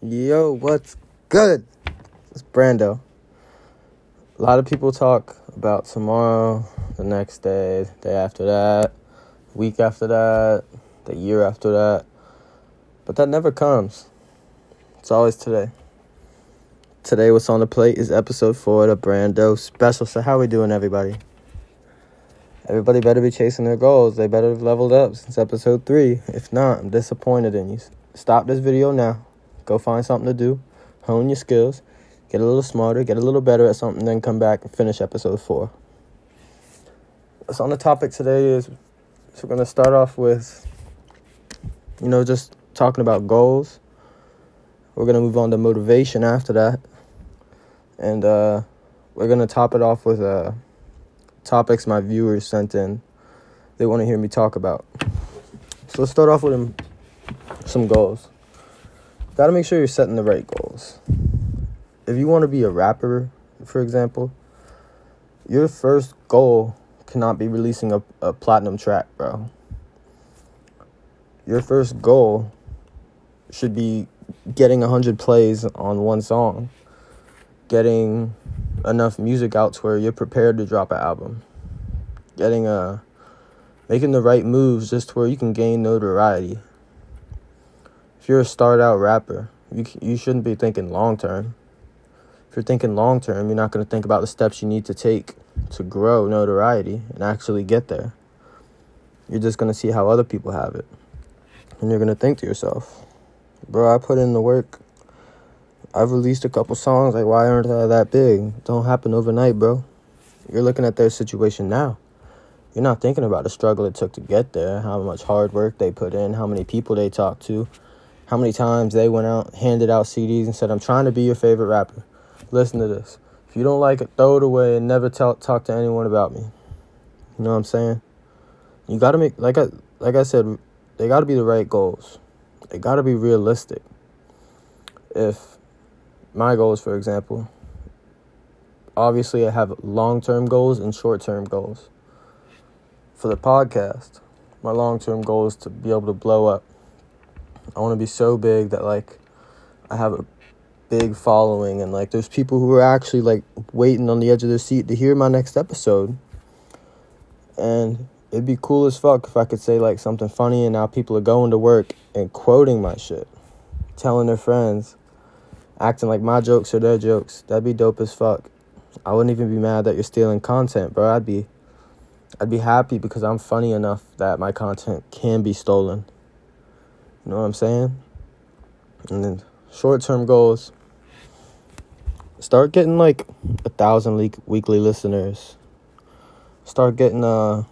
Yo, what's good? It's Brando. A lot of people talk about tomorrow, the next day, day after that, week after that, the year after that. But that never comes. It's always today. Today what's on the plate is episode 4 of the Brando special. So how we doing everybody? Everybody better be chasing their goals. They better have leveled up since episode 3. If not, I'm disappointed in you. Stop this video now. Go find something to do. Hone your skills. Get a little smarter. Get a little better at something. Then come back and finish episode 4. So on the topic today is so we're to start off with, you know, just talking about goals. We're to move on to motivation after that. And uh, we're to top it off with uh, topics my viewers sent in. They want to hear me talk about. So let's start off with some goals. Got to make sure you're setting the right goals. If you want to be a rapper, for example, your first goal cannot be releasing a, a platinum track, bro. Your first goal should be getting 100 plays on one song, getting enough music out to where you're prepared to drop an album, getting a making the right moves just to where you can gain notoriety. If you're a start out rapper, you you shouldn't be thinking long term. If you're thinking long term, you're not going to think about the steps you need to take to grow notoriety and actually get there. You're just going to see how other people have it. And you're going to think to yourself, bro, I put in the work. I've released a couple songs. Like, why aren't I that big? Don't happen overnight, bro. You're looking at their situation now. You're not thinking about the struggle it took to get there, how much hard work they put in, how many people they talked to, how many times they went out, handed out CDs, and said, I'm trying to be your favorite rapper. Listen to this. If you don't like it, throw it away and never tell, talk to anyone about me. You know what I'm saying? You got to make, like I, like I said, they got to be the right goals. They got to be realistic. If my goals, for example, obviously I have long term goals and short term goals. For the podcast, my long term goal is to be able to blow up. I want to be so big that like I have a big following and like there's people who are actually like waiting on the edge of their seat to hear my next episode. And it'd be cool as fuck if I could say like something funny and now people are going to work and quoting my shit, telling their friends, acting like my jokes are their jokes. That'd be dope as fuck. I wouldn't even be mad that you're stealing content, bro. I'd be I'd be happy because I'm funny enough that my content can be stolen. You know what I'm saying? And then short term goals start getting like a thousand le- weekly listeners. Start getting uh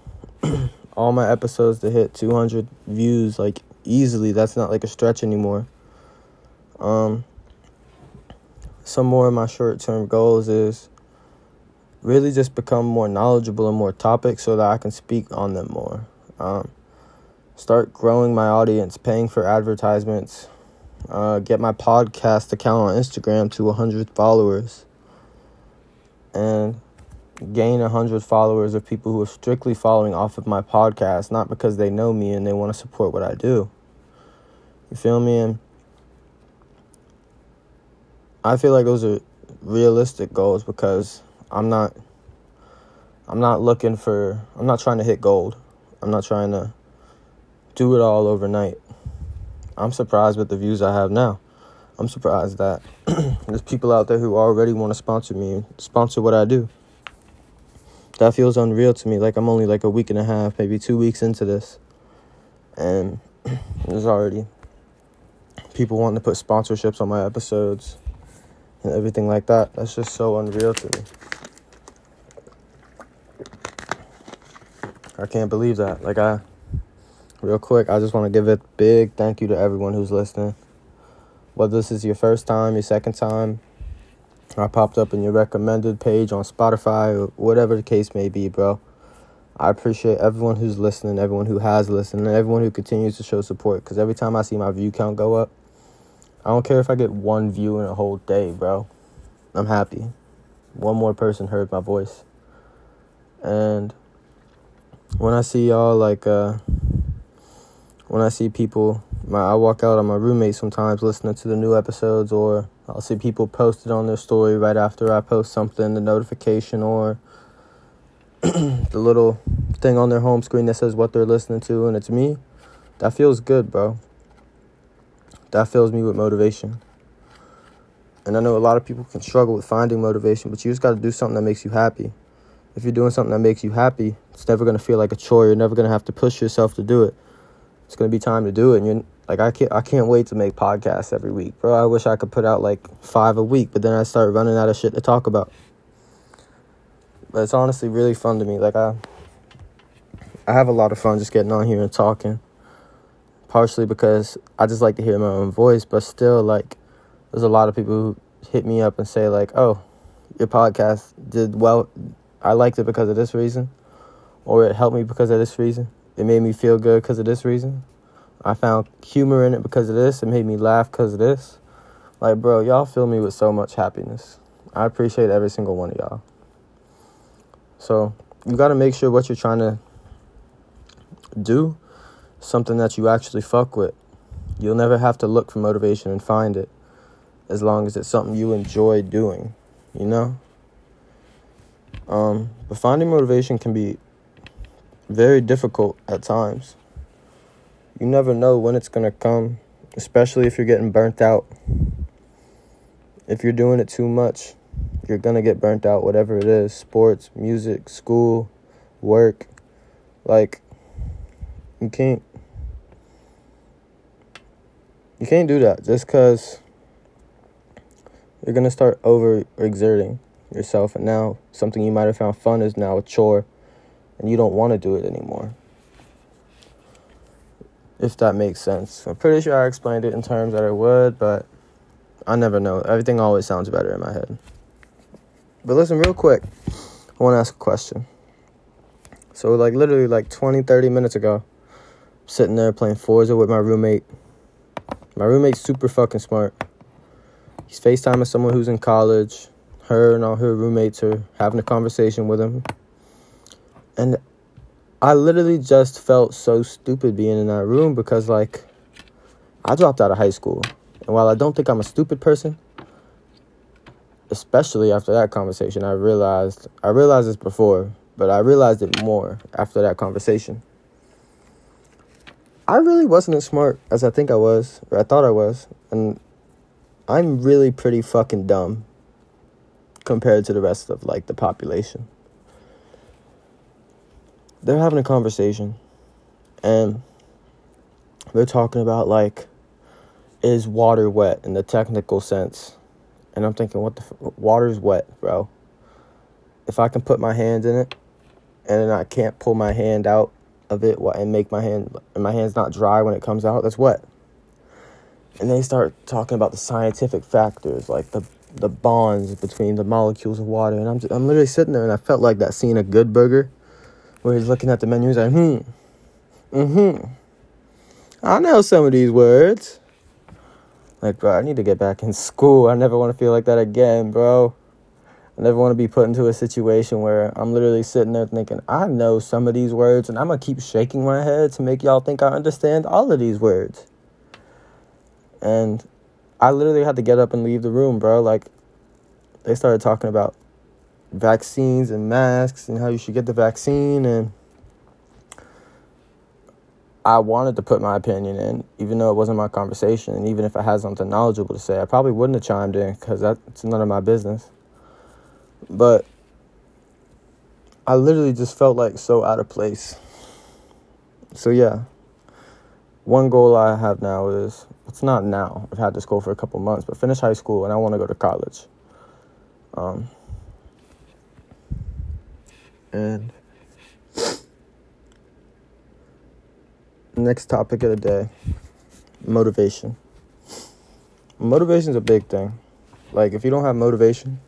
all my episodes to hit 200 views like easily. That's not like a stretch anymore. Um some more of my short-term goals is really just become more knowledgeable in more topics so that I can speak on them more. Um start growing my audience, paying for advertisements, uh, get my podcast account on Instagram to 100 followers, and gain 100 followers of people who are strictly following off of my podcast, not because they know me and they want to support what I do. You feel me? And I feel like those are realistic goals because I'm not I'm not looking for I'm not trying to hit gold. I'm not trying to do it all overnight. I'm surprised with the views I have now. I'm surprised that there's people out there who already want to sponsor me, sponsor what I do. That feels unreal to me. Like I'm only like a week and a half, maybe two weeks into this. And there's already people wanting to put sponsorships on my episodes and everything like that. That's just so unreal to me. I can't believe that. Like I real quick, I just want to give a big thank you to everyone who's listening. Whether this is your first time, your second time, I popped up in your recommended page on Spotify or whatever the case may be, bro. I appreciate everyone who's listening, everyone who has listened, and everyone who continues to show support. Because every time I see my view count go up, I don't care if I get one view in a whole day, bro. I'm happy. One more person heard my voice. And when I see y'all, like, uh, when I see people my I walk out on my roommate sometimes listening to the new episodes, or I'll see people posted on their story right after I post something, the notification or the little thing on their home screen that says what they're listening to, and it's me. That feels good, bro. That fills me with motivation. And I know a lot of people can struggle with finding motivation, but you just got to do something that makes you happy. If you're doing something that makes you happy, it's never going to feel like a chore. You're never going to have to push yourself to do it. It's to be time to do it. And you're like, I can't, I can't wait to make podcasts every week, bro. I wish I could put out like five a week, but then I start running out of shit to talk about. But it's honestly really fun to me. Like I, I have a lot of fun just getting on here and talking. Partially because I just like to hear my own voice, but still like there's a lot of people who hit me up and say like, "Oh, your podcast did well. I liked it because of this reason, or it helped me because of this reason. It made me feel good because of this reason. I found humor in it because of this. It made me laugh because of this. Like, bro, y'all fill me with so much happiness. I appreciate every single one of y'all. So you got to make sure what you're trying to do something that you actually fuck with. You'll never have to look for motivation and find it as long as it's something you enjoy doing, you know? Um, but finding motivation can be very difficult at times. You never know when it's going to come, especially if you're getting burnt out. If you're doing it too much, you're going to get burnt out, whatever it is sports, music, school, work. Like, you can't. You can't do that just because you're going to start over exerting yourself. And now something you might have found fun is now a chore and you don't want to do it anymore. If that makes sense. I'm pretty sure I explained it in terms that it would, but I never know. Everything always sounds better in my head. But listen, real quick, I want to ask a question. So, like, literally, like 20, 30 minutes ago, I'm sitting there playing Forza with my roommate. My roommate's super fucking smart. He's FaceTiming someone who's in college. Her and all her roommates are having a conversation with him. And I literally just felt so stupid being in that room because, like, I dropped out of high school. And while I don't think I'm a stupid person, especially after that conversation, I realized, I realized this before, but I realized it more after that conversation. I really wasn't as smart as I think I was, or I thought I was. And I'm really pretty fucking dumb compared to the rest of like the population. They're having a conversation and they're talking about like is water wet in the technical sense. And I'm thinking what the f- water's wet, bro. If I can put my hand in it and I can't pull my hand out of it and make my hand and my hand's not dry when it comes out, that's wet and they start talking about the scientific factors, like the the bonds between the molecules of water. And I'm just, I'm literally sitting there, and I felt like that scene of Good Burger, where he's looking at the menu, he's like, hmm, mm-hmm. I know some of these words. Like, bro, I need to get back in school. I never want to feel like that again, bro. I never want to be put into a situation where I'm literally sitting there thinking, I know some of these words, and I'm going to keep shaking my head to make y'all think I understand all of these words. And I literally had to get up and leave the room, bro. Like, they started talking about vaccines and masks and how you should get the vaccine. And I wanted to put my opinion in, even though it wasn't my conversation. And even if I had something knowledgeable to say, I probably wouldn't have chimed in because that's none of my business. But I literally just felt like so out of place. So, yeah. One goal I have now is it's not now. I've had this goal for a couple months, but finish high school and I want to go to college. Um, and next topic of the day motivation. Motivation is a big thing. Like, if you don't have motivation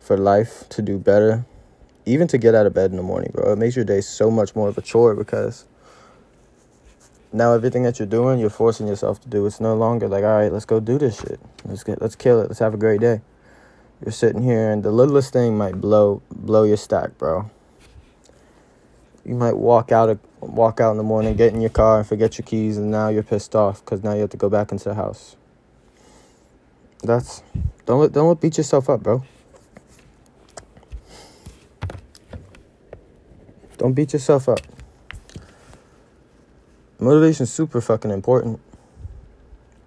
for life to do better, even to get out of bed in the morning, bro, it makes your day so much more of a chore because now everything that you're doing, you're forcing yourself to do. It's no longer like, all right, let's go do this shit. Let's get, let's kill it. Let's have a great day. You're sitting here, and the littlest thing might blow blow your stack, bro. You might walk out of walk out in the morning, get in your car, and forget your keys, and now you're pissed off because now you have to go back into the house. That's don't don't beat yourself up, bro. Don't beat yourself up. Motivation is super fucking important,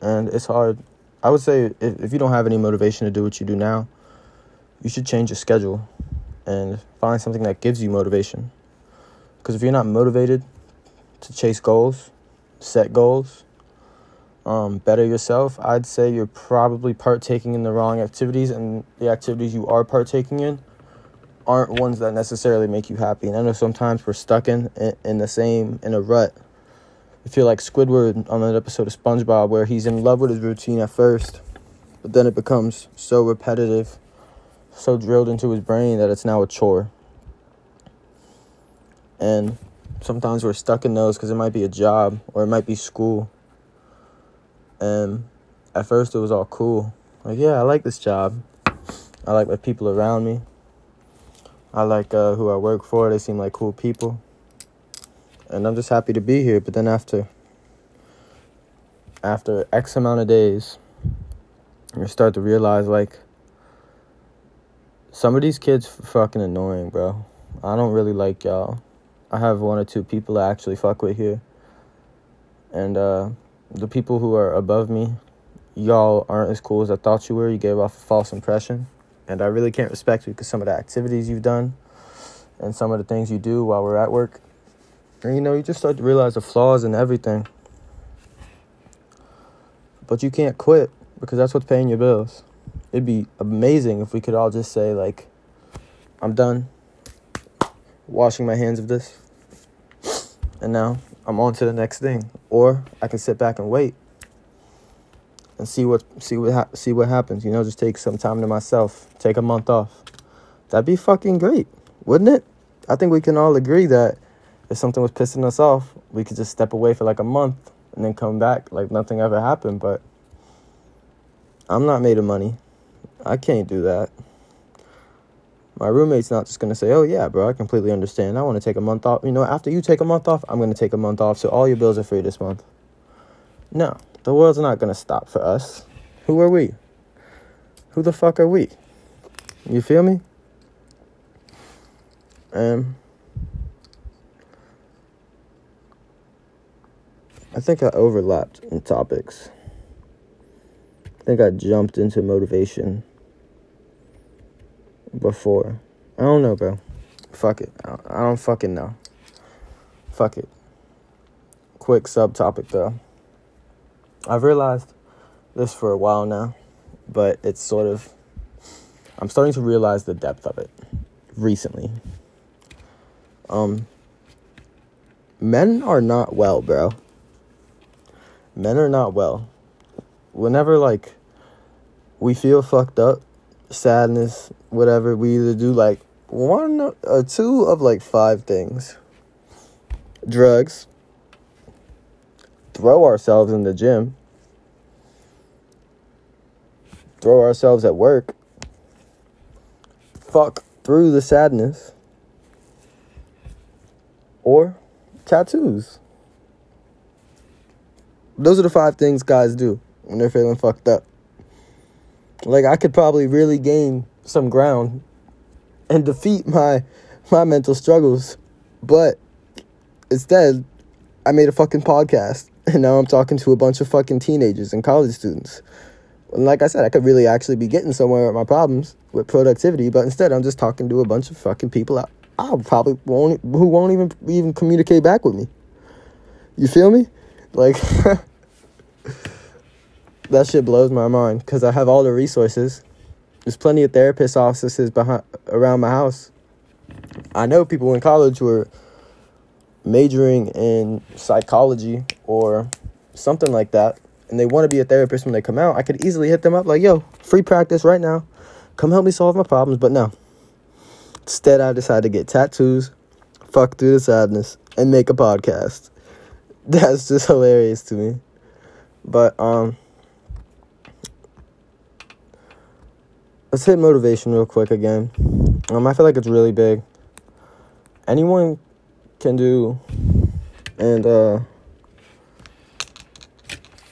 and it's hard. I would say if, if you don't have any motivation to do what you do now, you should change your schedule and find something that gives you motivation. Because if you're not motivated to chase goals, set goals, um, better yourself, I'd say you're probably partaking in the wrong activities, and the activities you are partaking in aren't ones that necessarily make you happy. And I know sometimes we're stuck in in the same in a rut. I feel like Squidward on that episode of SpongeBob where he's in love with his routine at first, but then it becomes so repetitive, so drilled into his brain that it's now a chore. And sometimes we're stuck in those because it might be a job or it might be school and at first it was all cool. Like, yeah, I like this job. I like the people around me. I like uh, who I work for. They seem like cool people. And I'm just happy to be here. But then after after X amount of days, you start to realize like some of these kids fucking annoying, bro. I don't really like y'all. I have one or two people I actually fuck with here. And uh the people who are above me, y'all aren't as cool as I thought you were. You gave off a false impression. And I really can't respect you because some of the activities you've done and some of the things you do while we're at work. And you know, you just start to realize the flaws in everything. But you can't quit because that's what's paying your bills. It'd be amazing if we could all just say, like, I'm done washing my hands of this. And now I'm on to the next thing, or I can sit back and wait and see what see what ha- see what happens. You know, just take some time to myself, take a month off. That'd be fucking great, wouldn't it? I think we can all agree that if something was pissing us off, we could just step away for like a month and then come back like nothing ever happened. But I'm not made of money. I can't do that my roommate's not just gonna say, "Oh yeah, bro, I completely understand. I want to take a month off." You know, after you take a month off, I'm gonna take a month off, so all your bills are free this month. No, the world's not gonna stop for us. Who are we? Who the fuck are we? You feel me? Um, I think I overlapped in topics. I think I jumped into motivation before. I don't know, bro. Fuck it. I don't fucking know. Fuck it. Quick subtopic though. I've realized this for a while now, but it's sort of. I'm starting to realize the depth of it recently. Um, men are not well, bro. Men are not well. Whenever, like, we feel fucked up, sadness, whatever, we either do like one or two of like five things. Drugs, throw ourselves in the gym, throw ourselves at work, fuck through the sadness, or tattoos. Those are the five things guys do when they're feeling fucked up. Like I could probably really gain some ground and defeat my my mental struggles. But instead, I made a fucking podcast and now I'm talking to a bunch of fucking teenagers and college students. And like I said, I could really actually be getting somewhere with my problems with productivity, but instead I'm just talking to a bunch of fucking people I, I probably won't who won't even even communicate back with me. You feel me? Like that shit blows my mind because I have all the resources there's plenty of therapist offices behind around my house. I know people in college who are majoring in psychology or something like that, and they want to be a therapist when they come out. I could easily hit them up like, "Yo, free practice right now. Come help me solve my problems." But no. Instead, I decided to get tattoos, fuck through the sadness, and make a podcast. That's just hilarious to me. But um let's hit motivation real quick again. Um, I feel like it's really big. Anyone can do And uh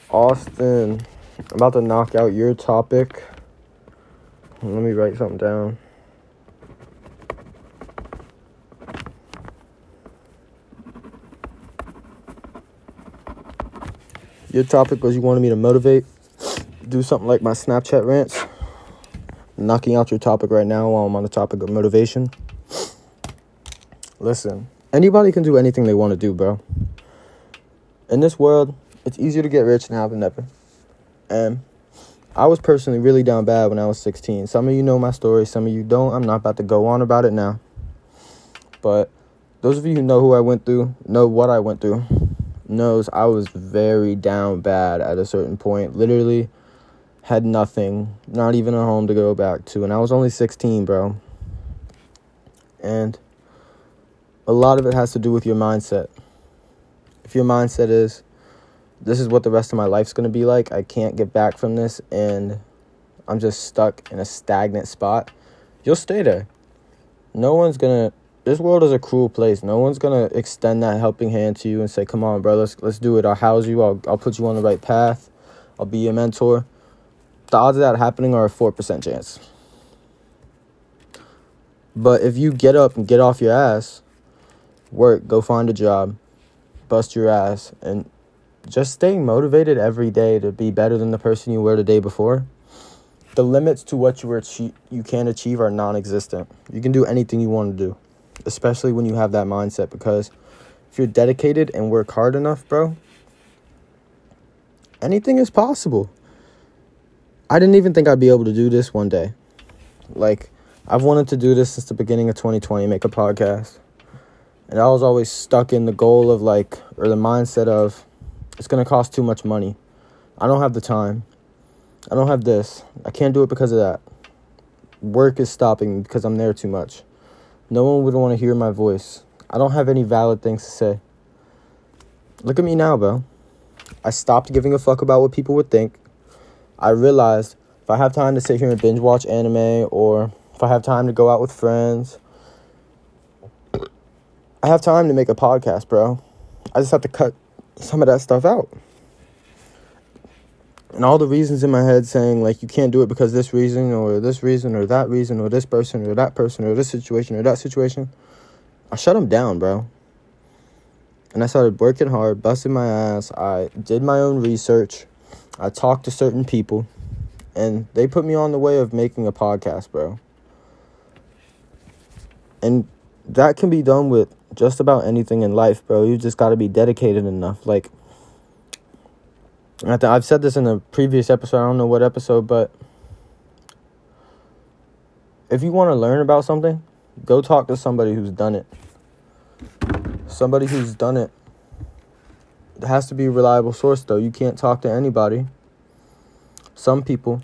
Austin, I'm about to knock out your topic. Let me write something down. Your topic was you wanted me to motivate, do something like my Snapchat rants. Knocking out your topic right now while I'm on the topic of motivation. Listen, anybody can do anything they want to do, bro. In this world, it's easier to get rich now than never. And I was personally really down bad when I was 16. Some of you know my story, some of you don't. I'm not about to go on about it now. But those of you who know who I went through, know what I went through knows I was very down bad at a certain point. Literally had nothing, not even a home to go back to. And I was only 16, bro. And a lot of it has to do with your mindset. If your mindset is, this is what the rest of my life's to be like, I can't get back from this, and I'm just stuck in a stagnant spot, you'll stay there. No one's to this world is a cruel place. No one's gonna extend that helping hand to you and say, "Come on, bro, let's let's do it. I'll house you. I'll I'll put you on the right path. I'll be your mentor." The odds of that happening are a four percent chance. But if you get up and get off your ass, work, go find a job, bust your ass, and just staying motivated every day to be better than the person you were the day before. The limits to what you achieve, you can achieve are non-existent. You can do anything you want to do especially when you have that mindset because if you're dedicated and work hard enough, bro, anything is possible. I didn't even think I'd be able to do this one day. Like, I've wanted to do this since the beginning of 2020, make a podcast. And I was always stuck in the goal of like, or the mindset of, it's going to cost too much money. I don't have the time. I don't have this. I can't do it because of that. Work is stopping because I'm there too much. No one would want to hear my voice. I don't have any valid things to say. Look at me now, bro. I stopped giving a fuck about what people would think. I realized if I have time to sit here and binge watch anime or if I have time to go out with friends, I have time to make a podcast, bro. I just have to cut some of that stuff out. And all the reasons in my head saying like you can't do it because this reason or this reason or that reason or this person or that person or this situation or that situation i shut them down bro. And i started working hard busting my ass. I did my own research i talked to certain people and they put me on the way of making a podcast bro and that can be done with just about anything in life bro you just got to be dedicated enough like I've said this in a previous episode. I don't know what episode, but if you want to learn about something, go talk to somebody who's done it. Somebody who's done it. It has to be a reliable source, though. You can't talk to anybody. Some people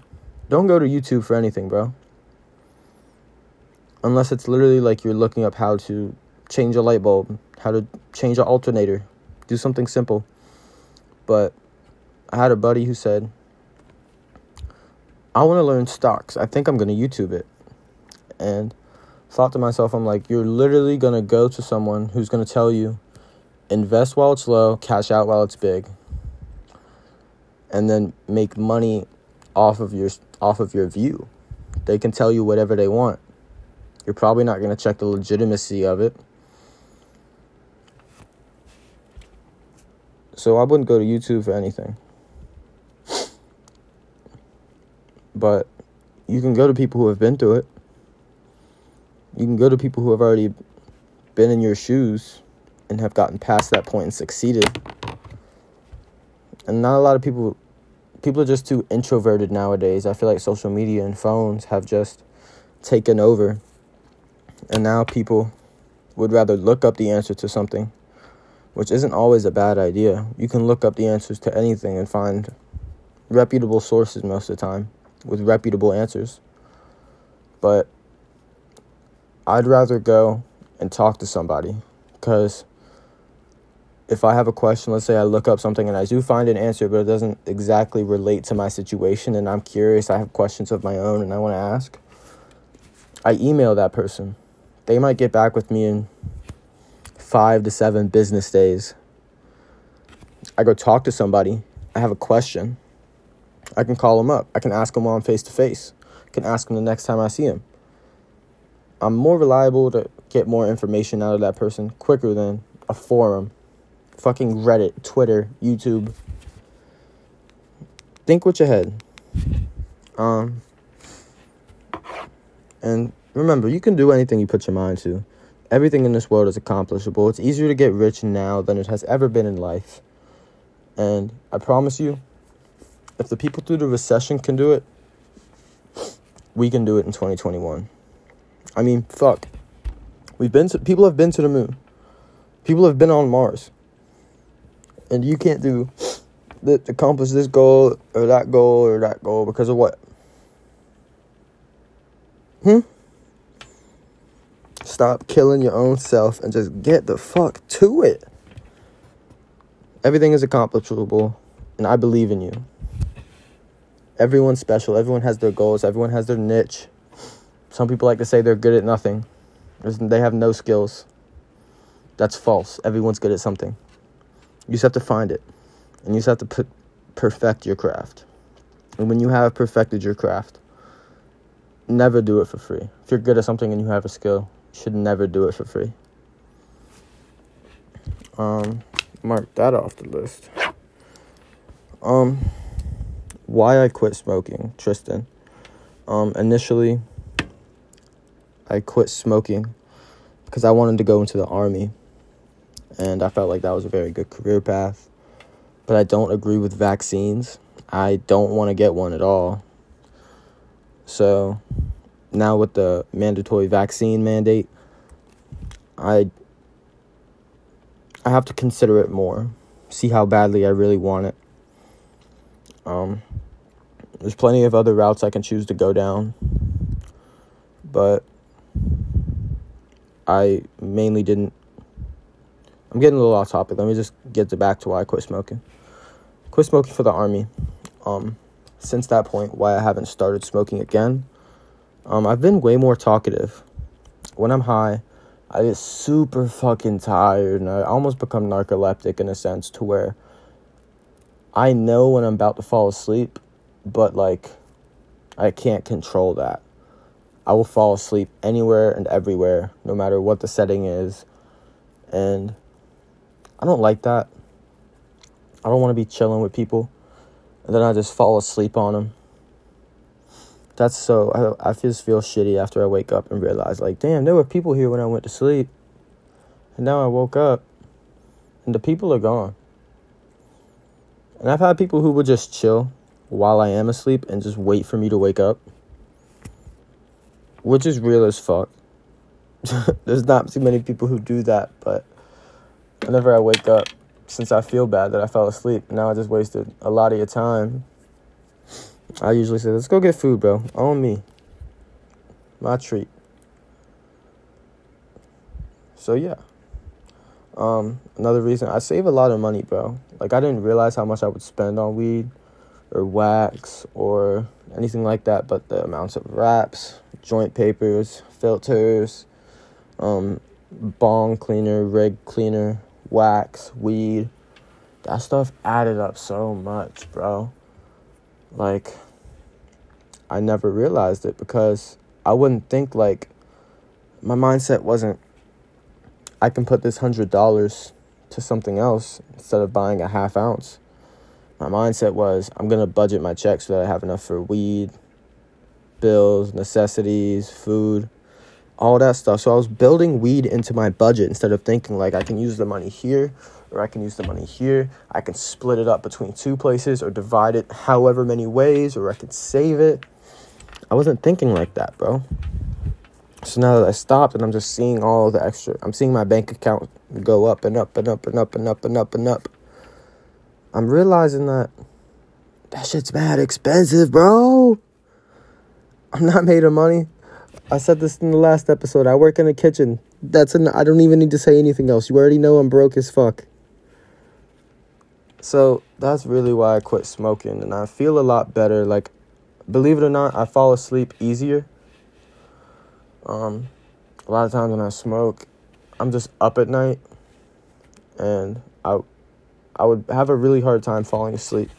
don't go to YouTube for anything, bro. Unless it's literally like you're looking up how to change a light bulb, how to change an alternator, do something simple. But I had a buddy who said, I want to learn stocks. I think I'm going to YouTube it. And thought to myself, I'm like, you're literally going to go to someone who's going to tell you, invest while it's low, cash out while it's big. And then make money off of your off of your view. They can tell you whatever they want. You're probably not going to check the legitimacy of it. So I wouldn't go to YouTube for anything. But you can go to people who have been through it. You can go to people who have already been in your shoes and have gotten past that point and succeeded. And not a lot of people people are just too introverted nowadays. I feel like social media and phones have just taken over. And now people would rather look up the answer to something, which isn't always a bad idea. You can look up the answers to anything and find reputable sources most of the time with reputable answers. But I'd rather go and talk to somebody because if I have a question, let's say I look up something and I do find an answer, but it doesn't exactly relate to my situation, and I'm curious, I have questions of my own and I want to ask, I email that person. They might get back with me in five to seven business days. I go talk to somebody, I have a question, I can call them up. I can ask them on face to face. I can ask them the next time I see them. I'm more reliable to get more information out of that person quicker than a forum, fucking Reddit, Twitter, YouTube. Think with your head. Um, and remember, you can do anything you put your mind to. Everything in this world is accomplishable. It's easier to get rich now than it has ever been in life. And I promise you, if the people through the recession can do it, we can do it in 2021. I mean, fuck. We've been to, people have been to the moon. People have been on Mars. And you can't do that accomplish this goal or that goal or that goal because of what? Hmm? Stop killing your own self and just get the fuck to it. Everything is accomplishable, and I believe in you. Everyone's special. Everyone has their goals. Everyone has their niche. Some people like to say they're good at nothing. They have no skills. That's false. Everyone's good at something. You just have to find it. And you just have to perfect your craft. And when you have perfected your craft, never do it for free. If you're good at something and you have a skill, you should never do it for free. Um, mark that off the list. Um, why I quit smoking, Tristan. Um, initially, I quit smoking because I wanted to go into the army, and I felt like that was a very good career path. But I don't agree with vaccines. I don't want to get one at all. So now with the mandatory vaccine mandate, I I have to consider it more, see how badly I really want it. Um, there's plenty of other routes I can choose to go down, but I mainly didn't. I'm getting a little off topic. Let me just get to back to why I quit smoking. Quit smoking for the army. Um, since that point, why I haven't started smoking again. Um, I've been way more talkative. When I'm high, I get super fucking tired, and I almost become narcoleptic in a sense to where I know when I'm about to fall asleep, but like I can't control that. I will fall asleep anywhere and everywhere, no matter what the setting is. And I don't like that. I don't want to be chilling with people and then I just fall asleep on them. That's so, I, I just feel shitty after I wake up and realize, like, damn, there were people here when I went to sleep. And now I woke up and the people are gone. And I've had people who would just chill while I am asleep and just wait for me to wake up. Which is real as fuck. There's not too many people who do that, but whenever I wake up, since I feel bad that I fell asleep, now I just wasted a lot of your time. I usually say, let's go get food, bro. On me. My treat. So, yeah. Um, another reason I save a lot of money, bro. Like I didn't realize how much I would spend on weed or wax or anything like that, but the amounts of wraps, joint papers, filters, um, bong cleaner, rig cleaner, wax, weed, that stuff added up so much, bro. Like I never realized it because I wouldn't think like my mindset wasn't I can put this hundred dollars to something else instead of buying a half ounce. My mindset was I'm gonna budget my check so that I have enough for weed, bills, necessities, food, all that stuff. So I was building weed into my budget instead of thinking like I can use the money here or I can use the money here. I can split it up between two places or divide it however many ways or I can save it. I wasn't thinking like that, bro. So now that I stopped and I'm just seeing all the extra, I'm seeing my bank account go up and up and up and up and up and up and up. I'm realizing that that shit's mad expensive, bro. I'm not made of money. I said this in the last episode. I work in a kitchen. That's an I don't even need to say anything else. You already know I'm broke as fuck. So that's really why I quit smoking and I feel a lot better. Like believe it or not, I fall asleep easier um, a lot of times when I smoke, I'm just up at night, and I I would have a really hard time falling asleep.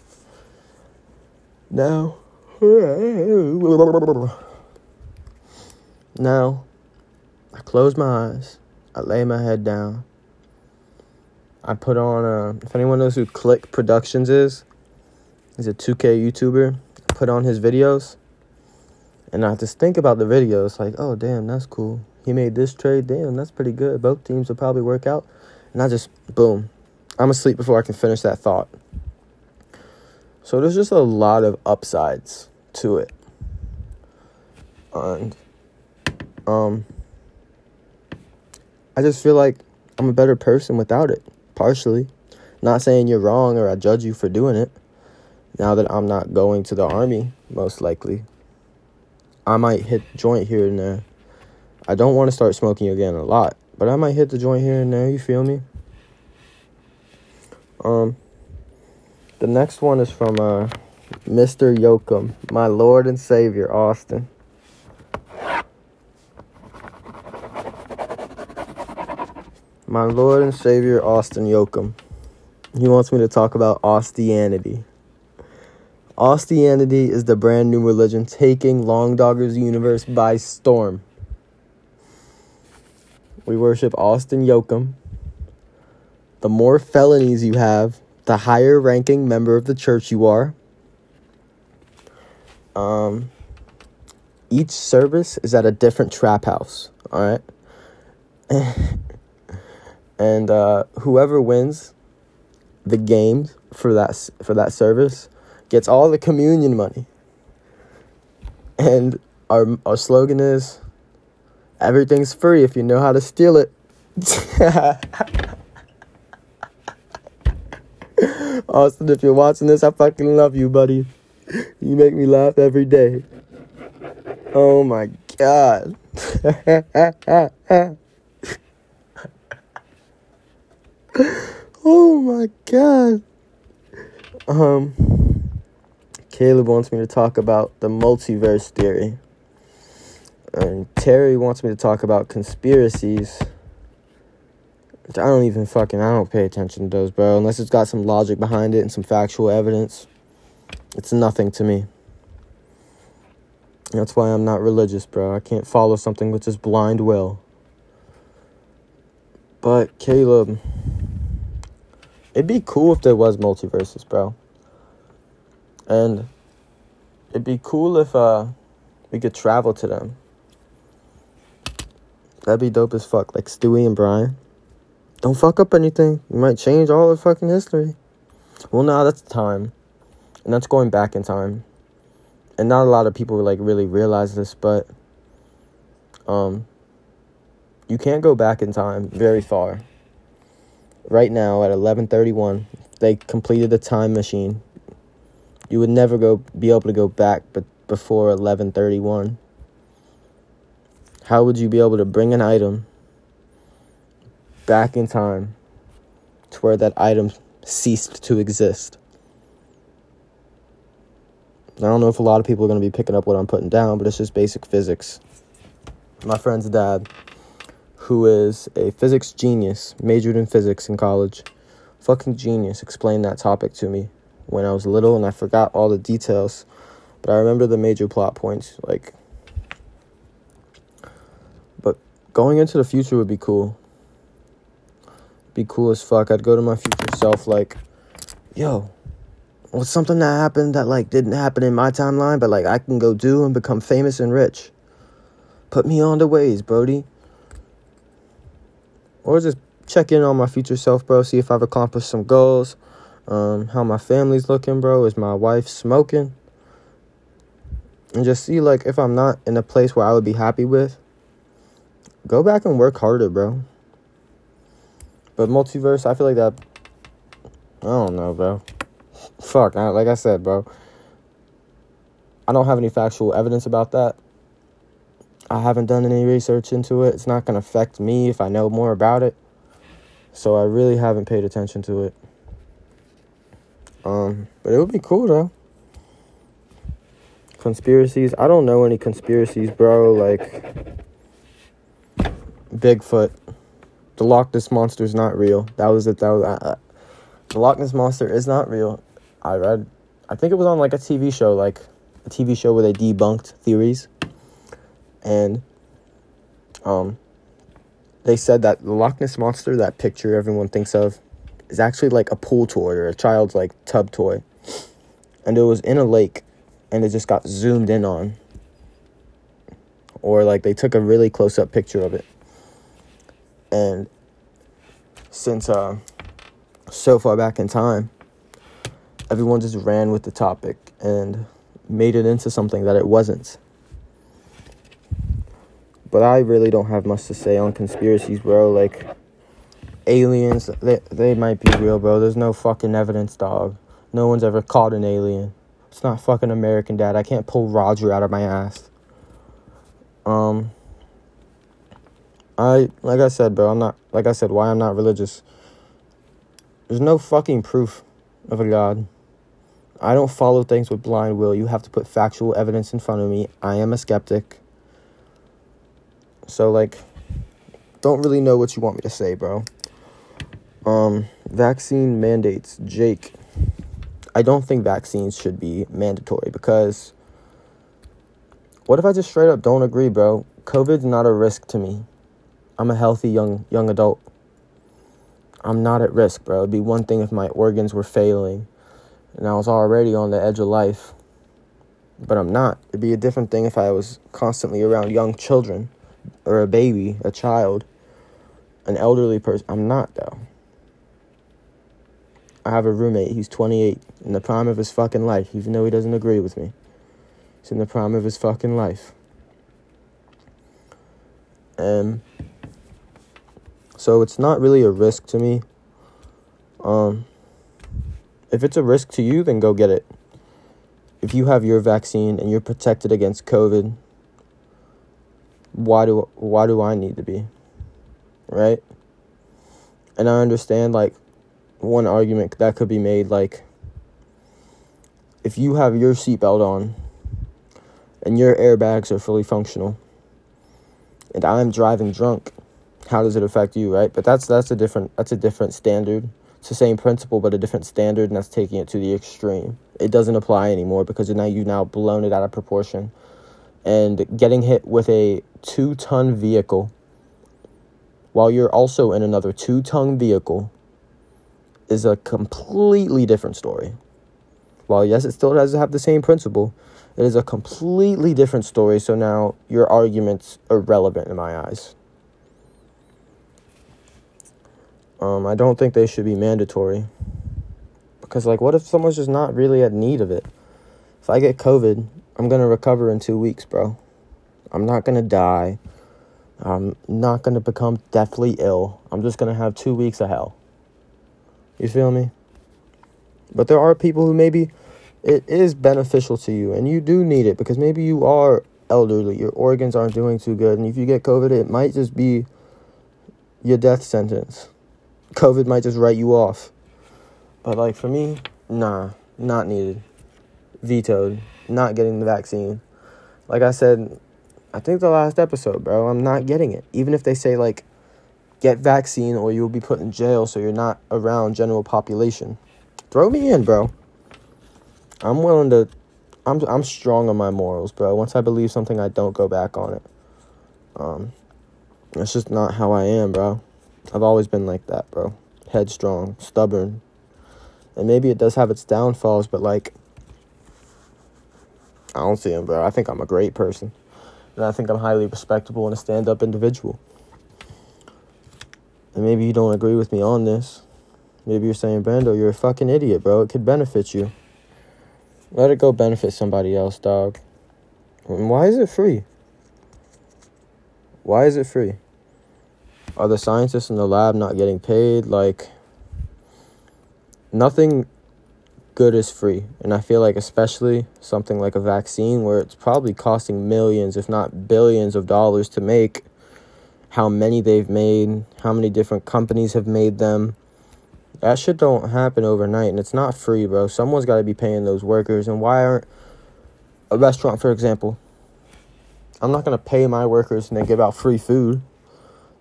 Now, now, I close my eyes. I lay my head down. I put on, uh, if anyone knows who Click Productions is, he's a 2K YouTuber. I put on his videos. And I just think about the videos like, oh, damn, that's cool. He made this trade. Damn, that's pretty good. Both teams will probably work out. And I just, boom, I'm asleep before I can finish that thought. So there's just a lot of upsides to it. And, um, I just feel like I'm a better person without it, partially. Not saying you're wrong or I judge you for doing it. Now that I'm not going to the army, most likely, I might hit joint here and there. I don't want to start smoking again a lot, but I might hit the joint here and there. You feel me? Um, the next one is from uh, Mr. Yoakum, my Lord and Savior, Austin. My Lord and Savior, Austin Yoakum. He wants me to talk about Austianity. Austianity is the brand new religion taking Long Dogger's universe by storm. We worship Austin Yoakum. The more felonies you have, the higher ranking member of the church you are. Um, each service is at a different trap house, all right? and uh, whoever wins the game for that for that service gets all the communion money. And our our slogan is everything's free if you know how to steal it. Austin, if you're watching this, I fucking love you, buddy. You make me laugh every day. Oh my god. oh my god. Um Caleb wants me to talk about the multiverse theory. And Terry wants me to talk about conspiracies. I don't even fucking I don't pay attention to those, bro, unless it's got some logic behind it and some factual evidence. It's nothing to me. That's why I'm not religious, bro. I can't follow something with just blind will. But Caleb, it'd be cool if there was multiverses, bro. And it'd be cool if uh we could travel to them. That'd be dope as fuck. Like Stewie and Brian. Don't fuck up anything. You might change all of fucking history. Well, now that's time. And that's going back in time. And not a lot of people like really realize this, but um you can't go back in time very far. Right now at 11:31, they completed the time machine. You would never go be able to go back but before 1131 how would you be able to bring an item back in time to where that item ceased to exist? I don't know if a lot of people are going to be picking up what i'm putting down but it's just basic physics. My friend's dad who is a physics genius majored in physics in college fucking genius explained that topic to me when I was little and I forgot all the details, but I remember the major plot points. Like, but going into the future would be cool. Be cool as fuck. I'd go to my future self like, yo, what's something that happened that like didn't happen in my timeline, but like I can go do and become famous and rich. Put me on the ways, Brody. Or just check in on my future self, bro. See if I've accomplished some goals um, how my family's looking, bro. Is my wife smoking? And just see, like, if I'm not in a place where I would be happy with, go back and work harder, bro. But multiverse, I feel like that. I don't know, bro. Fuck, I, like I said, bro. I don't have any factual evidence about that. I haven't done any research into it. It's not going to affect me if I know more about it. So I really haven't paid attention to it. Um, but it would be cool though. Conspiracies. I don't know any conspiracies, bro. Like Bigfoot, the Loch Ness monster is not real. That was it. That was. Uh, the Loch Ness monster is not real. I read, I think it was on like a TV show, like a TV show where they debunked theories, and um, they said that the Loch Ness monster, that picture everyone thinks of, is actually like a pool toy or a child's like tub toy, and it was in a lake, and it just got zoomed in on, or like they took a really close up picture of it, and since uh so far back in time, everyone just ran with the topic and made it into something that it wasn't. But I really don't have much to say on conspiracies, bro. Like, aliens, they, they might be real, bro. There's no fucking evidence, dog. No one's ever caught an alien. It's not fucking American Dad. I can't pull Roger out of my ass. Um, I, like I said, bro, I'm not, like I said, why I'm not religious. There's no fucking proof of a God. I don't follow things with blind will. You have to put factual evidence in front of me. I am a skeptic. So like don't really know what you want me to say, bro. Um vaccine mandates, Jake. I don't think vaccines should be mandatory because what if I just straight up don't agree, bro? COVID's not a risk to me. I'm a healthy young young adult. I'm not at risk, bro. It'd be one thing if my organs were failing and I was already on the edge of life. But I'm not. It'd be a different thing if I was constantly around young children or a baby, a child, an elderly person. I'm not, though. I have a roommate. He's 28, in the prime of his fucking life, even though he doesn't agree with me. He's in the prime of his fucking life. And so it's not really a risk to me. Um, if it's a risk to you, then go get it. If you have your vaccine and you're protected against COVID, why do why do I need to be? Right? And I understand like one argument that could be made like if you have your seatbelt on and your airbags are fully functional and I'm driving drunk, how does it affect you, right? But that's that's a different that's a different standard. It's the same principle but a different standard and that's taking it to the extreme. It doesn't apply anymore because now you've now blown it out of proportion. And getting hit with a two ton vehicle while you're also in another two ton vehicle is a completely different story. While yes, it still does have the same principle, it is a completely different story. So now your argument's irrelevant in my eyes. Um, I don't think they should be mandatory. Because, like, what if someone's just not really at need of it? If I get COVID, I'm to recover in two weeks, bro. I'm not to die. I'm not to become deathly ill. I'm just to have two weeks of hell. You feel me? But there are people who maybe it is beneficial to you and you do need it because maybe you are elderly, your organs aren't doing too good, and if you get COVID, it might just be your death sentence. COVID might just write you off. But like for me, nah, not needed. Vetoed. Not getting the vaccine. Like I said, I think the last episode, bro, I'm not getting it. Even if they say like get vaccine or you'll be put in jail so you're not around general population. Throw me in, bro. I'm willing to I'm I'm strong on my morals, bro. Once I believe something, I don't go back on it. Um that's just not how I am, bro. I've always been like that, bro. Headstrong, stubborn. And maybe it does have its downfalls, but like, I don't see them, bro. I think I'm a great person. And I think I'm highly respectable and a stand up individual. And maybe you don't agree with me on this. Maybe you're saying, Brando, you're a fucking idiot, bro. It could benefit you. Let it go benefit somebody else, dog. And why is it free? Why is it free? Are the scientists in the lab not getting paid? Like, nothing good is free. And I feel like, especially something like a vaccine, where it's probably costing millions, if not billions, of dollars to make, how many they've made, how many different companies have made them. That shit don't happen overnight, and it's not free, bro. Someone's got to be paying those workers. And why aren't a restaurant, for example? I'm not gonna pay my workers and then give out free food.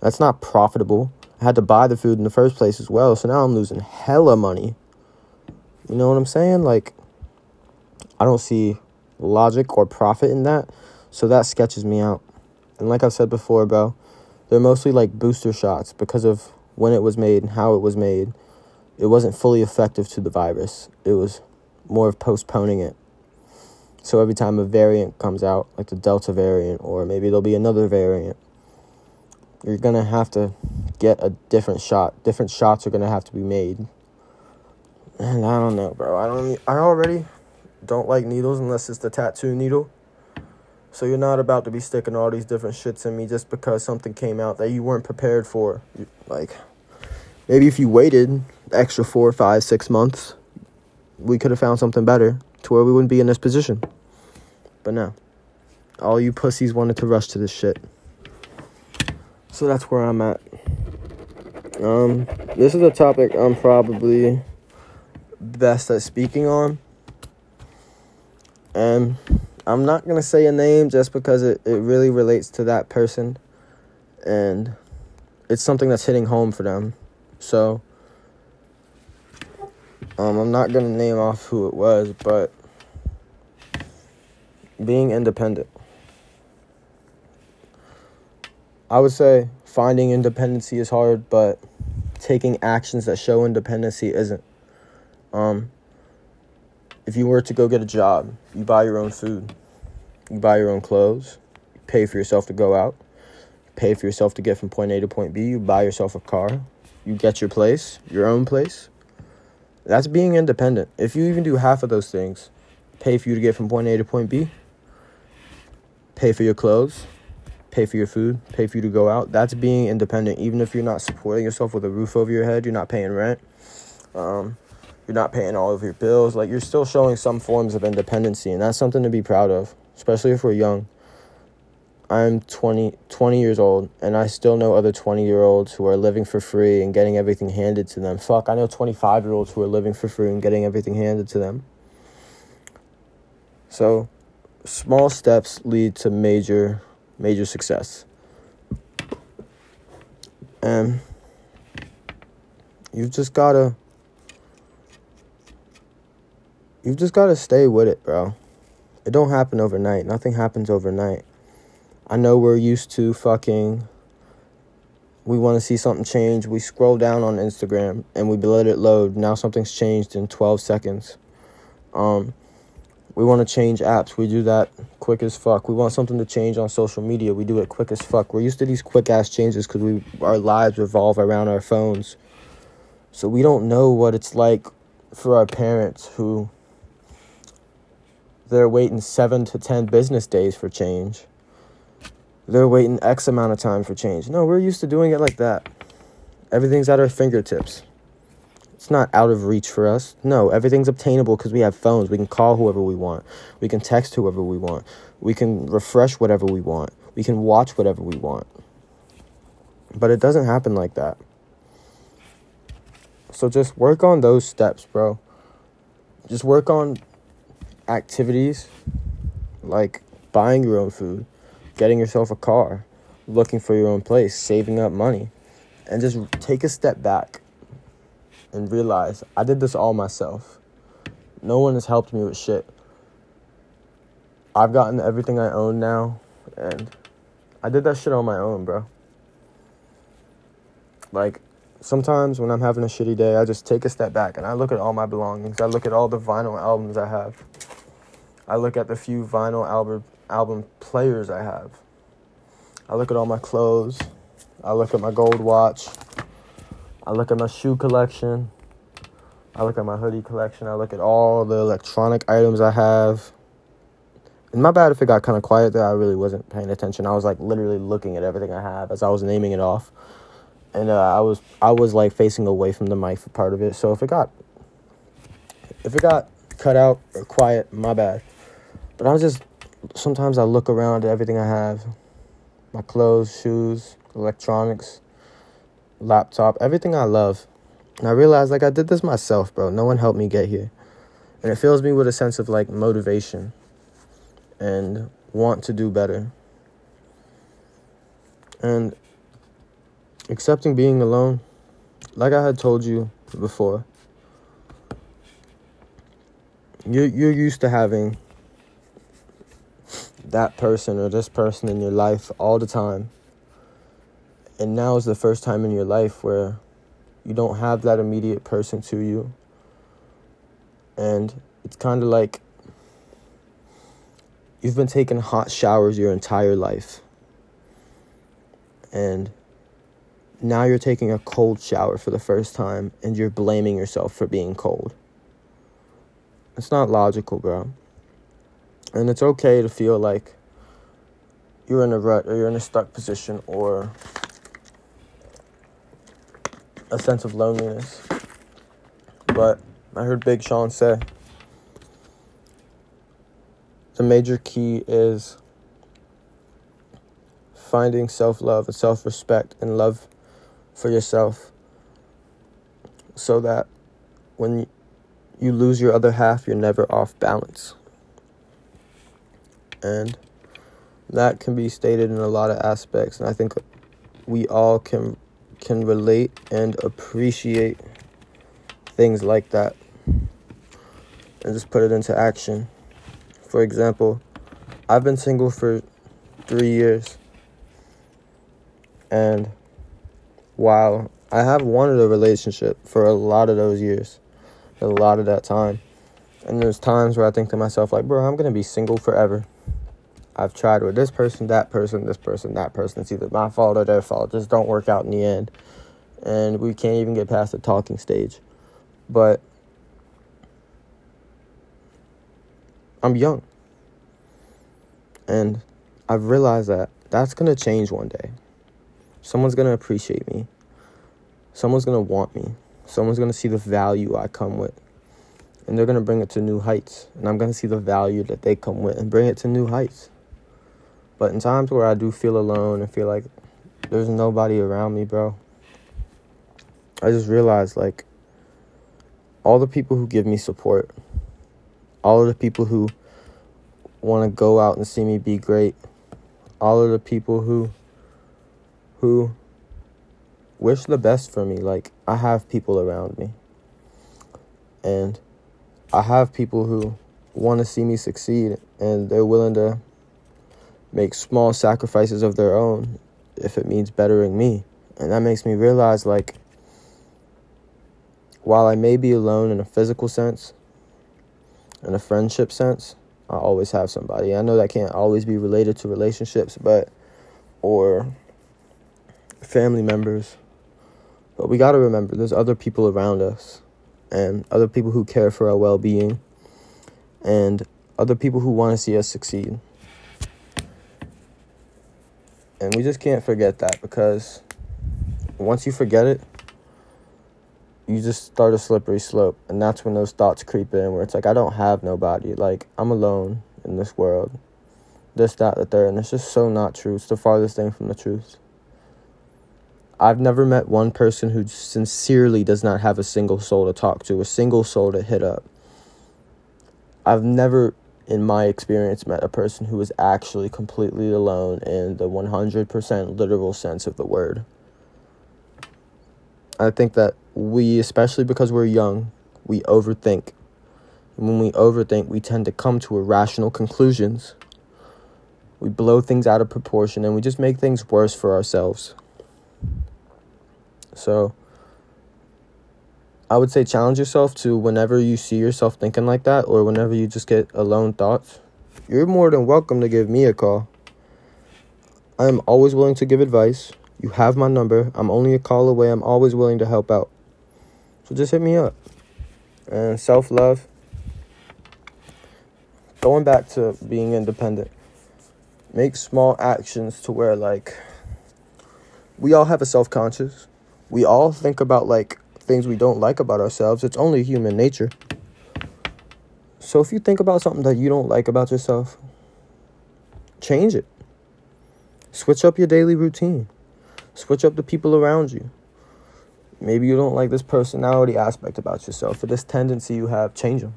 That's not profitable. I had to buy the food in the first place as well, so now I'm losing hella money You know what I'm saying? Like, I don't see logic or profit in that. So that sketches me out. And like I've said before, bro, they're mostly like booster shots because of when it was made and how it was made. It wasn't fully effective to the virus. It was more of postponing it. So every time a variant comes out, like the Delta variant, or maybe there'll be another variant, you're gonna have to get a different shot. Different shots are gonna have to be made. And I don't know, bro. I don't. I already don't like needles unless it's the tattoo needle. So you're not about to be sticking all these different shits in me just because something came out that you weren't prepared for. Like, maybe if you waited extra four, five, six months, we could have found something better to where we wouldn't be in this position. But no. All you pussies wanted to rush to this shit. So that's where I'm at. Um, this is a topic I'm probably best at speaking on. And I'm not going to say a name just because it, it really relates to that person. And it's something that's hitting home for them. So, um, I'm not going to name off who it was, but being independent. I would say finding independency is hard, but taking actions that show independency isn't. Um, if you were to go get a job, you buy your own food, you buy your own clothes, you pay for yourself to go out, pay for yourself to get from point A to point B, you buy yourself a car, you get your place, your own place. That's being independent. If you even do half of those things, pay for you to get from point A to point B, pay for your clothes, pay for your food, pay for you to go out. That's being independent. Even if you're not supporting yourself with a roof over your head, you're not paying rent. Um, you're not paying all of your bills. Like you're still showing some forms of independency, and that's something to be proud of, especially if we're young. I'm 20, 20 years old, and I still know other 20 year olds who are living for free and getting everything handed to them. Fuck, I know 25 year olds who are living for free and getting everything handed to them. So, small steps lead to major, major success. And you've just gotta you've just got to stay with it, bro. It don't happen overnight. Nothing happens overnight. I know we're used to fucking. We want to see something change. We scroll down on Instagram and we let it load. Now something's changed in 12 seconds. Um, we want to change apps. We do that quick as fuck. We want something to change on social media. We do it quick as fuck. We're used to these quick ass changes because we our lives revolve around our phones. So we don't know what it's like for our parents who they're waiting seven to ten business days for change. They're waiting X amount of time for change. No, we're used to doing it like that. Everything's at our fingertips. It's not out of reach for us. No, everything's obtainable because we have phones. We can call whoever we want. We can text whoever we want. We can refresh whatever we want. We can watch whatever we want. But it doesn't happen like that. So just work on those steps, bro. Just work on activities like buying your own food, getting yourself a car, looking for your own place, saving up money, and just take a step back and realize I did this all myself. No one has helped me with shit. I've gotten everything I own now, and I did that shit on my own, bro. Like, sometimes when I'm having a shitty day, I just take a step back and I look at all my belongings. I look at all the vinyl albums I have. I look at the few vinyl album album players I have. I look at all my clothes. I look at my gold watch. I look at my shoe collection. I look at my hoodie collection. I look at all the electronic items I have. And my bad if it got kind of quiet there. I really wasn't paying attention. I was like literally looking at everything I have as I was naming it off. And uh, I was I was like facing away from the mic for part of it. So if it got if it got cut out or quiet, my bad. But I'm just sometimes I look around at everything I have my clothes, shoes, electronics, laptop, everything I love. And I realize like I did this myself, bro. No one helped me get here. And it fills me with a sense of like motivation and want to do better. And accepting being alone, like I had told you before, you're you're used to having that person or this person in your life all the time. And now is the first time in your life where you don't have that immediate person to you. And it's kind of like you've been taking hot showers your entire life. And now you're taking a cold shower for the first time and you're blaming yourself for being cold. It's not logical, bro. And it's okay to feel like you're in a rut or you're in a stuck position or a sense of loneliness. But I heard Big Sean say the major key is finding self love and self respect and love for yourself so that when you lose your other half, you're never off balance. And that can be stated in a lot of aspects, and I think we all can can relate and appreciate things like that and just put it into action. For example, I've been single for three years, and while I have wanted a relationship for a lot of those years, a lot of that time, and there's times where I think to myself, like, bro, I'm gonna be single forever. I've tried with this person, that person, this person, that person. It's either my fault or their fault. Just don't work out in the end. And we can't even get past the talking stage. But I'm young. And I've realized that that's going to change one day. Someone's going to appreciate me. Someone's going to want me. Someone's going to see the value I come with. And they're going to bring it to new heights. And I'm going to see the value that they come with and bring it to new heights. But in times where I do feel alone and feel like there's nobody around me, bro, I just realized like all the people who give me support, all of the people who want to go out and see me be great, all of the people who who wish the best for me, like I have people around me. And I have people who want to see me succeed and they're willing to make small sacrifices of their own if it means bettering me. And that makes me realize like while I may be alone in a physical sense, in a friendship sense, I always have somebody. I know that can't always be related to relationships, but or family members. But we got to remember there's other people around us and other people who care for our well-being and other people who want to see us succeed. And we just can't forget that because once you forget it, you just start a slippery slope. And that's when those thoughts creep in where it's like, I don't have nobody. Like, I'm alone in this world. This, that, the third. And it's just so not true. It's the farthest thing from the truth. I've never met one person who sincerely does not have a single soul to talk to, a single soul to hit up. I've never in my experience, met a person who was actually completely alone in the 100% literal sense of the word. I think that we, especially because we're young, we overthink. And when we overthink, we tend to come to irrational conclusions. We blow things out of proportion and we just make things worse for ourselves. So, I would say challenge yourself to whenever you see yourself thinking like that or whenever you just get alone thoughts, you're more than welcome to give me a call. I am always willing to give advice. You have my number. I'm only a call away. I'm always willing to help out. So just hit me up. And self love. Going back to being independent. Make small actions to where, like, we all have a self conscious. We all think about, like, things we don't like about ourselves. It's only human nature. So if you think about something that you don't like about yourself, change it. Switch up your daily routine. Switch up the people around you. Maybe you don't like this personality aspect about yourself or this tendency you have, change them.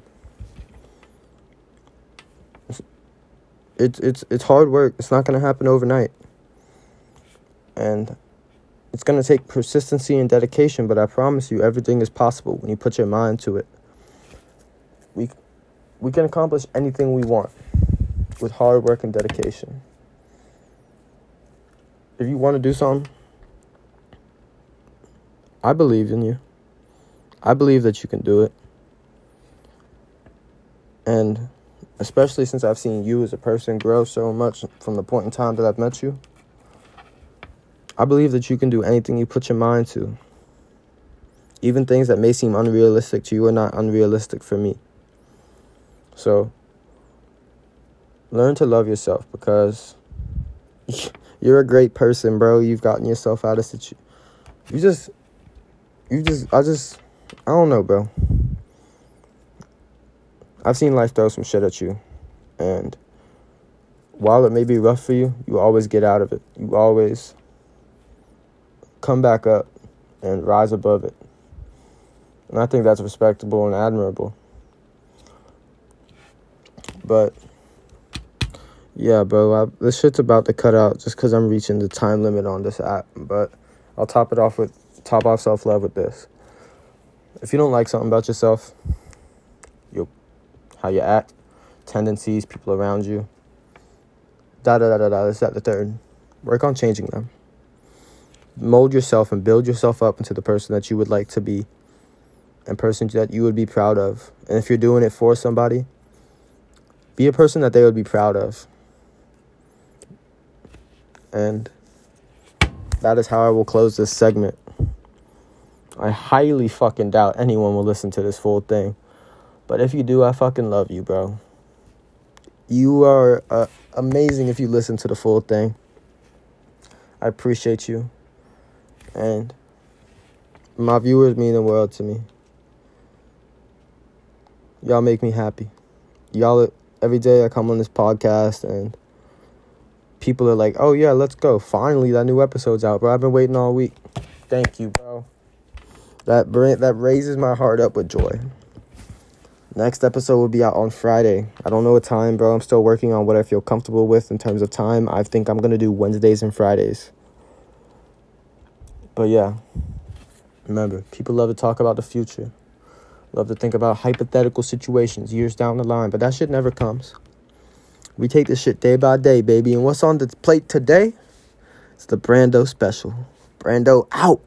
It's it's it's hard work. It's not going to happen overnight. And it's going to take persistency and dedication, but I promise you, everything is possible when you put your mind to it. We, we can accomplish anything we want with hard work and dedication. If you want to do something, I believe in you. I believe that you can do it. And especially since I've seen you as a person grow so much from the point in time that I've met you, I believe that you can do anything you put your mind to. Even things that may seem unrealistic to you are not unrealistic for me. So, learn to love yourself because you're a great person, bro. You've gotten yourself out of situ. You just, you just, I just, I don't know, bro. I've seen life throw some shit at you, and while it may be rough for you, you always get out of it. You always come back up and rise above it. And I think that's respectable and admirable. But yeah, bro, I, this shit's about to cut out just because I'm reaching the time limit on this app. But I'll top it off with top off self love with this. If you don't like something about yourself, you how you act, tendencies, people around you, da da da da da. This, that, the third. Work on changing them. Mold yourself and build yourself up into the person that you would like to be and person that you would be proud of. And if you're doing it for somebody, be a person that they would be proud of. And that is how I will close this segment. I highly fucking doubt anyone will listen to this full thing. But if you do, I fucking love you, bro. You are uh, amazing if you listen to the full thing. I appreciate you. And my viewers mean the world to me. Y'all make me happy. Y'all, every day I come on this podcast and people are like, oh yeah, let's go. Finally, that new episode's out, bro. I've been waiting all week. Thank you, bro. That, that raises my heart up with joy. Next episode will be out on Friday. I don't know what time, bro. I'm still working on what I feel comfortable with in terms of time. I think I'm going to do Wednesdays and Fridays. But yeah, remember, people love to talk about the future. Love to think about hypothetical situations years down the line, but that shit never comes. We take this shit day by day, baby. And what's on the plate today? It's the Brando special. Brando out.